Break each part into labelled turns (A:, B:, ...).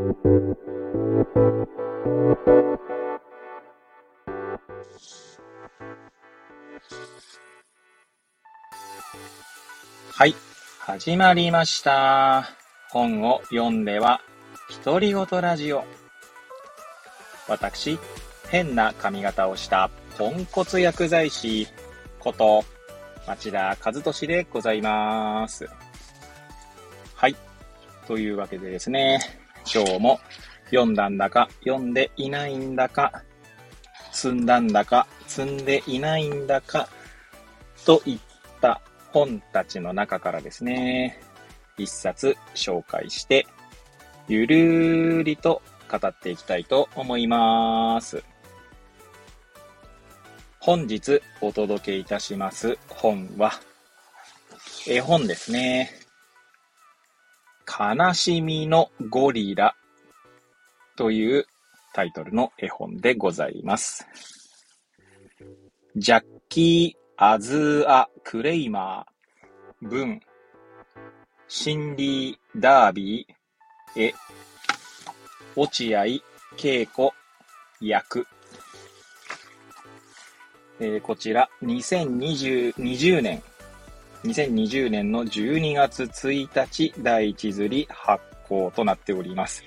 A: はい、始まりました。本を読んでは、独り言ラジオ。私、変な髪型をしたポンコツ薬剤師こと町田和俊でございます。はい。というわけでですね、今日も読んだんだか、読んでいないんだか、積んだんだか、積んでいないんだか、といった本たちの中からですね、一冊紹介して、ゆるりと語っていきたいと思います。本日お届けいたします本は、絵本ですね。悲しみのゴリラというタイトルの絵本でございます。ジャッキー・アズーア・クレイマー文シンディ・ダービー絵落合恵子訳えー、こちら、2020 20年、2020年の12月1日、第1釣り発行となっております。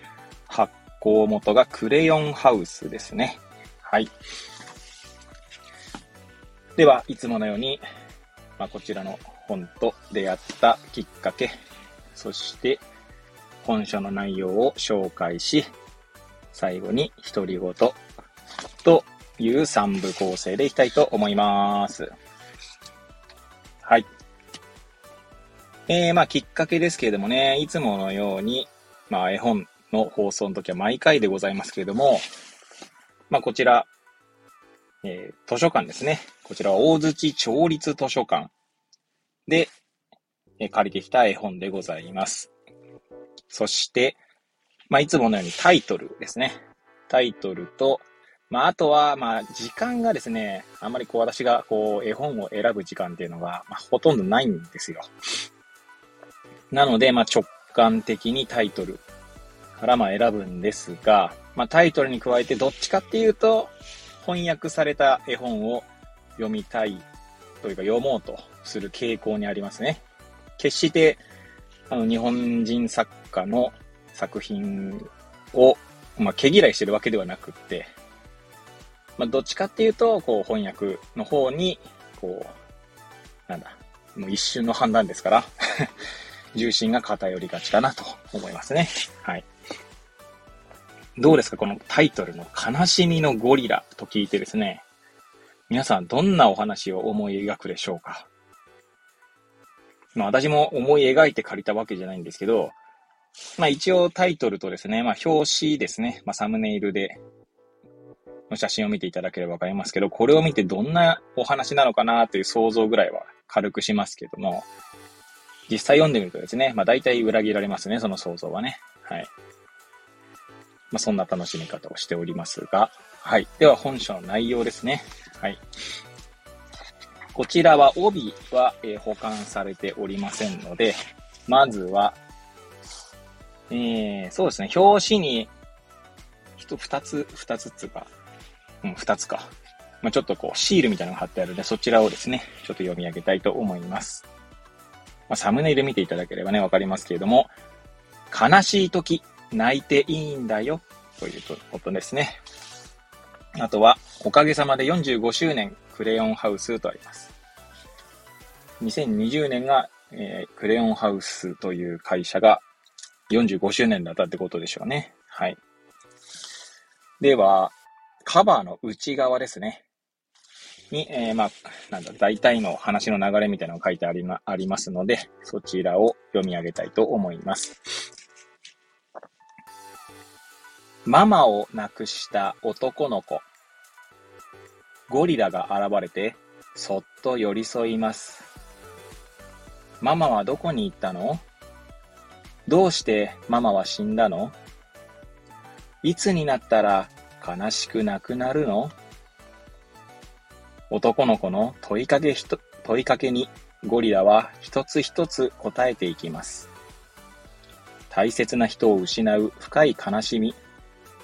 A: 発行元がクレヨンハウスですね。はい。では、いつものように、まあ、こちらの本と出会ったきっかけ、そして本書の内容を紹介し、最後に独り言という3部構成でいきたいと思います。えー、まあ、きっかけですけれどもね、いつものように、まあ、絵本の放送の時は毎回でございますけれども、まあ、こちら、えー、図書館ですね。こちらは大槌町立図書館で、えー、借りてきた絵本でございます。そして、まあ、いつものようにタイトルですね。タイトルと、まあ、あとは、まあ、時間がですね、あんまりこう、私が、こう、絵本を選ぶ時間っていうのが、まあ、ほとんどないんですよ。なので、まあ、直感的にタイトルからまあ選ぶんですが、まあ、タイトルに加えてどっちかっていうと、翻訳された絵本を読みたいというか読もうとする傾向にありますね。決して、あの、日本人作家の作品を、まあ、毛嫌いしてるわけではなくって、まあ、どっちかっていうと、こう、翻訳の方に、こう、なんだ、もう一瞬の判断ですから重心が偏りがちかなと思いますね。はい。どうですか？このタイトルの悲しみのゴリラと聞いてですね、皆さんどんなお話を思い描くでしょうか？まあ私も思い描いて借りたわけじゃないんですけど、まあ一応タイトルとですね、まあ表紙ですね、まあサムネイルでの写真を見ていただければわかりますけど、これを見てどんなお話なのかなという想像ぐらいは軽くしますけども、実際読んでみるとですね、まあ大体裏切られますね、その想像はね。はい。まあそんな楽しみ方をしておりますが、はい。では本書の内容ですね。はい。こちらは帯は、えー、保管されておりませんので、まずは、えー、そうですね、表紙に、一、二つ、二つっつか、うん、二つか。まあ、ちょっとこう、シールみたいなのが貼ってあるので、そちらをですね、ちょっと読み上げたいと思います。まあ、サムネイル見ていただければね、わかりますけれども、悲しい時、泣いていいんだよ、ということですね。あとは、おかげさまで45周年、クレヨンハウスとあります。2020年が、えー、クレヨンハウスという会社が45周年だったってことでしょうね。はい。では、カバーの内側ですね。に、えー、まあ、なんだ、大体の話の流れみたいなのが書いてありま、ありますので、そちらを読み上げたいと思います。ママを亡くした男の子。ゴリラが現れて、そっと寄り添います。ママはどこに行ったの？どうしてママは死んだの？いつになったら悲しくなくなるの？男の子の問いかけひと、問いかけにゴリラは一つ一つ答えていきます。大切な人を失う深い悲しみ、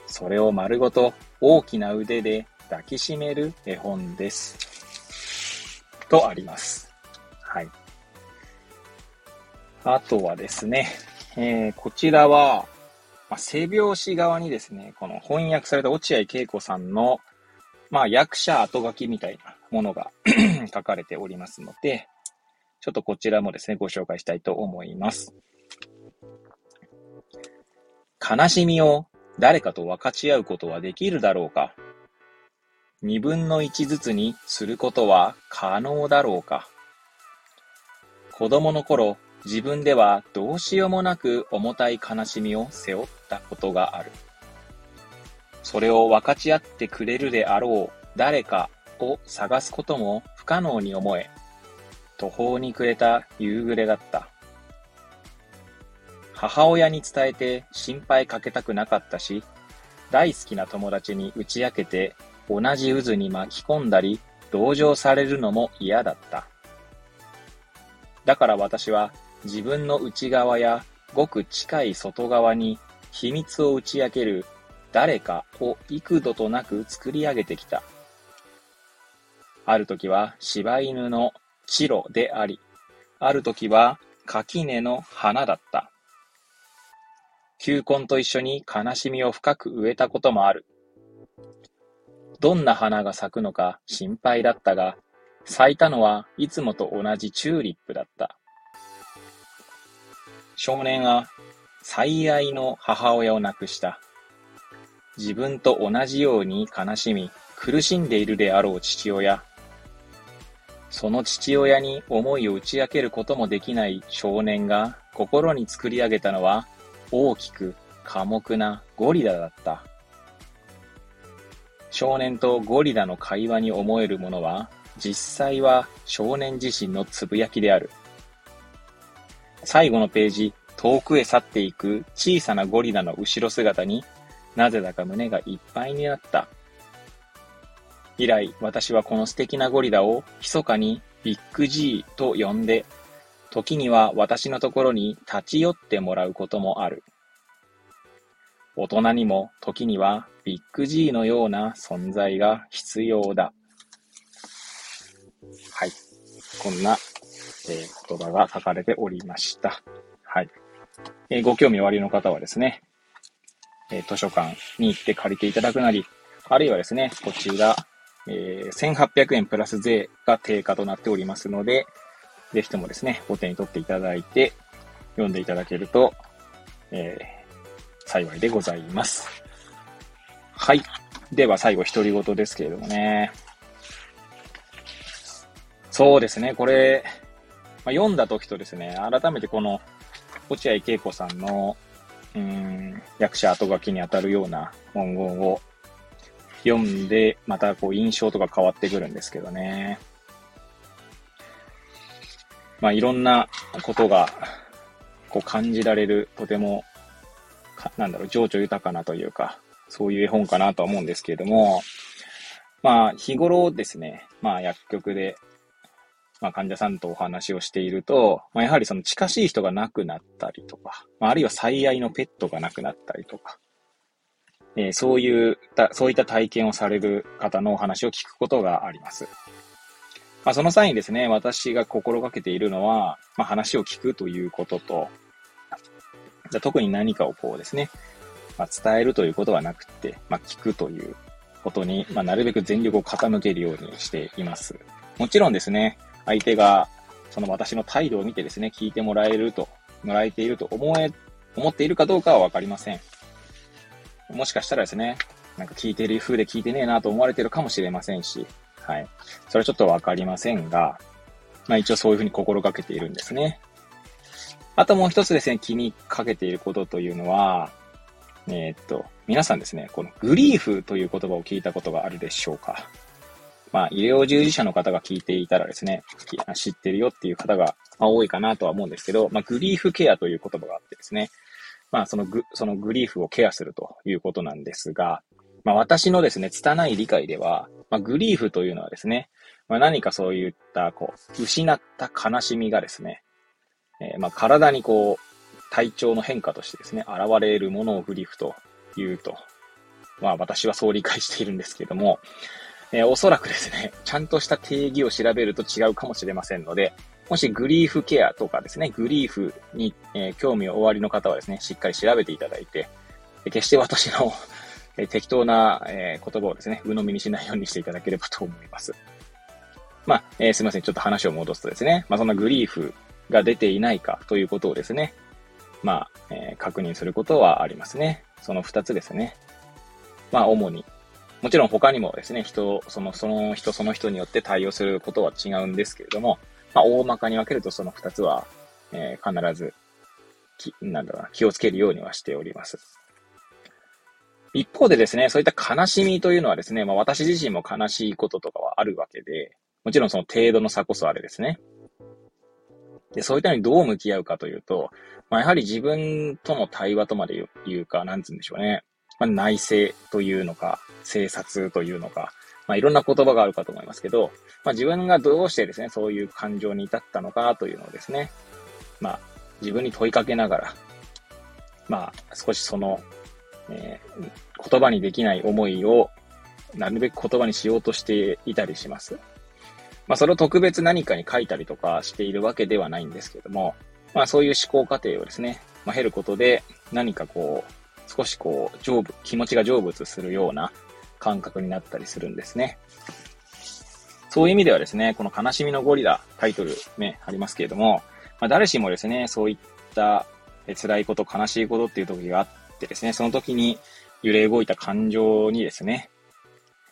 A: それを丸ごと大きな腕で抱きしめる絵本です。とあります。はい。あとはですね、えー、こちらは、まあ、背拍子側にですね、この翻訳された落合恵子さんの、まあ、役者後書きみたいなものが 書かれておりますので、ちょっとこちらもですね、ご紹介したいと思います。悲しみを誰かと分かち合うことはできるだろうか二分の一ずつにすることは可能だろうか子供の頃、自分ではどうしようもなく重たい悲しみを背負ったことがある。それを分かち合ってくれるであろう誰かを探すことも不可能に思え、途方に暮れた夕暮れだった。母親に伝えて心配かけたくなかったし、大好きな友達に打ち明けて同じ渦に巻き込んだり同情されるのも嫌だった。だから私は自分の内側やごく近い外側に秘密を打ち明ける誰かを幾度となく作り上げてきた。ある時は柴犬のチロであり、ある時は垣根の花だった。球根と一緒に悲しみを深く植えたこともある。どんな花が咲くのか心配だったが、咲いたのはいつもと同じチューリップだった。少年は最愛の母親を亡くした。自分と同じように悲しみ、苦しんでいるであろう父親。その父親に思いを打ち明けることもできない少年が心に作り上げたのは大きく寡黙なゴリラだった。少年とゴリラの会話に思えるものは実際は少年自身のつぶやきである。最後のページ、遠くへ去っていく小さなゴリラの後ろ姿になぜだか胸がいっぱいになった。以来、私はこの素敵なゴリラを密かにビッグ G と呼んで、時には私のところに立ち寄ってもらうこともある。大人にも時にはビッグ G のような存在が必要だ。はい。こんな、えー、言葉が書かれておりました。はい。えー、ご興味おありの方はですね、え図書館に行って借りていただくなり、あるいはですね、こちら、えー、1800円プラス税が定価となっておりますので、ぜひともですね、お手に取っていただいて、読んでいただけると、えー、幸いでございます。はい。では最後、独り言ですけれどもね。そうですね、これ、まあ、読んだ時とですね、改めてこの、落合恵子さんの、うん、役者後書きにあたるような文言を読んで、またこう印象とか変わってくるんですけどね。まあいろんなことがこう感じられる、とても、なんだろう、情緒豊かなというか、そういう絵本かなと思うんですけれども、まあ日頃ですね、まあ薬局でまあ、患者さんとお話をしていると、まあ、やはりその近しい人が亡くなったりとか、まあ、あるいは最愛のペットが亡くなったりとか、えー、そういう、そういった体験をされる方のお話を聞くことがあります。まあ、その際にですね、私が心がけているのは、まあ、話を聞くということと、特に何かをこうですね、まあ、伝えるということはなくて、まあ、聞くということに、まあ、なるべく全力を傾けるようにしています。もちろんですね、相手が、その私の態度を見てですね、聞いてもらえると、もらえていると思え、思っているかどうかはわかりません。もしかしたらですね、なんか聞いてる風で聞いてねえなと思われてるかもしれませんし、はい。それはちょっとわかりませんが、まあ一応そういうふうに心がけているんですね。あともう一つですね、気にかけていることというのは、えー、っと、皆さんですね、このグリーフという言葉を聞いたことがあるでしょうかまあ、医療従事者の方が聞いていたらですね、知ってるよっていう方が多いかなとは思うんですけど、まあ、グリーフケアという言葉があってですね、まあ、そのグ、そのグリーフをケアするということなんですが、まあ、私のですね、拙い理解では、まあ、グリーフというのはですね、まあ、何かそういった、こう、失った悲しみがですね、えー、まあ、体にこう、体調の変化としてですね、現れるものをグリーフというと、まあ私はそう理解しているんですけども、えー、おそらくですね、ちゃんとした定義を調べると違うかもしれませんので、もしグリーフケアとかですね、グリーフに、えー、興味をおありの方はですね、しっかり調べていただいて、決して私の え適当な、え言葉をですね、鵜呑みにしないようにしていただければと思います。まあ、えー、すいません。ちょっと話を戻すとですね、まあ、そのグリーフが出ていないかということをですね、まあ、えー、確認することはありますね。その二つですね。まあ、主に。もちろん他にもですね、人、その、その人その人によって対応することは違うんですけれども、まあ、大まかに分けるとその二つは、えー、必ず、き、なんだろうな、気をつけるようにはしております。一方でですね、そういった悲しみというのはですね、まあ私自身も悲しいこととかはあるわけで、もちろんその程度の差こそあれですね。で、そういったのにどう向き合うかというと、まあやはり自分との対話とまで言うか、なんつうんでしょうね。まあ内政というのか、生殺というのか、まあいろんな言葉があるかと思いますけど、まあ自分がどうしてですね、そういう感情に至ったのかというのをですね、まあ自分に問いかけながら、まあ少しそのえー、言葉にできない思いをなるべく言葉にしようとしていたりします。まあ、それを特別何かに書いたりとかしているわけではないんですけども、まあ、そういう思考過程をですね、まあ、経ることで何かこう、少しこう、成仏、気持ちが成仏するような感覚になったりするんですね。そういう意味ではですね、この悲しみのゴリラ、タイトルね、ありますけれども、まあ、誰しもですね、そういった辛いこと、悲しいことっていう時があってですね、その時に揺れ動いた感情にですね、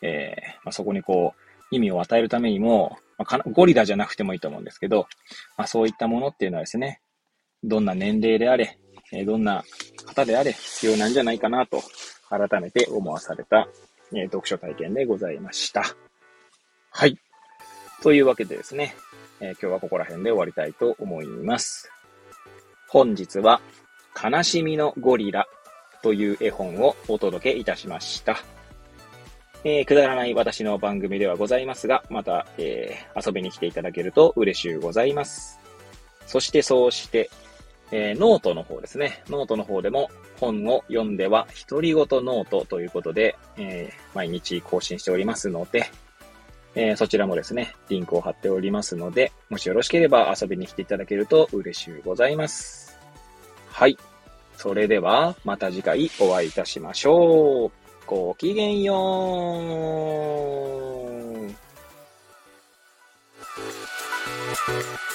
A: えー、まあ、そこにこう、意味を与えるためにも、まあ、ゴリラじゃなくてもいいと思うんですけど、まあ、そういったものっていうのはですね、どんな年齢であれ、え、どんな方であれ必要なんじゃないかなと、改めて思わされた、え、読書体験でございました。はい。というわけでですね、え、今日はここら辺で終わりたいと思います。本日は、悲しみのゴリラという絵本をお届けいたしました。えー、くだらない私の番組ではございますが、また、えー、遊びに来ていただけると嬉しゅうございます。そしてそうして、えー、ノートの方ですね。ノートの方でも本を読んでは独り言ノートということで、えー、毎日更新しておりますので、えー、そちらもですね、リンクを貼っておりますので、もしよろしければ遊びに来ていただけると嬉しゅうございます。はい。それでは、また次回お会いいたしましょう。ごきげんよう。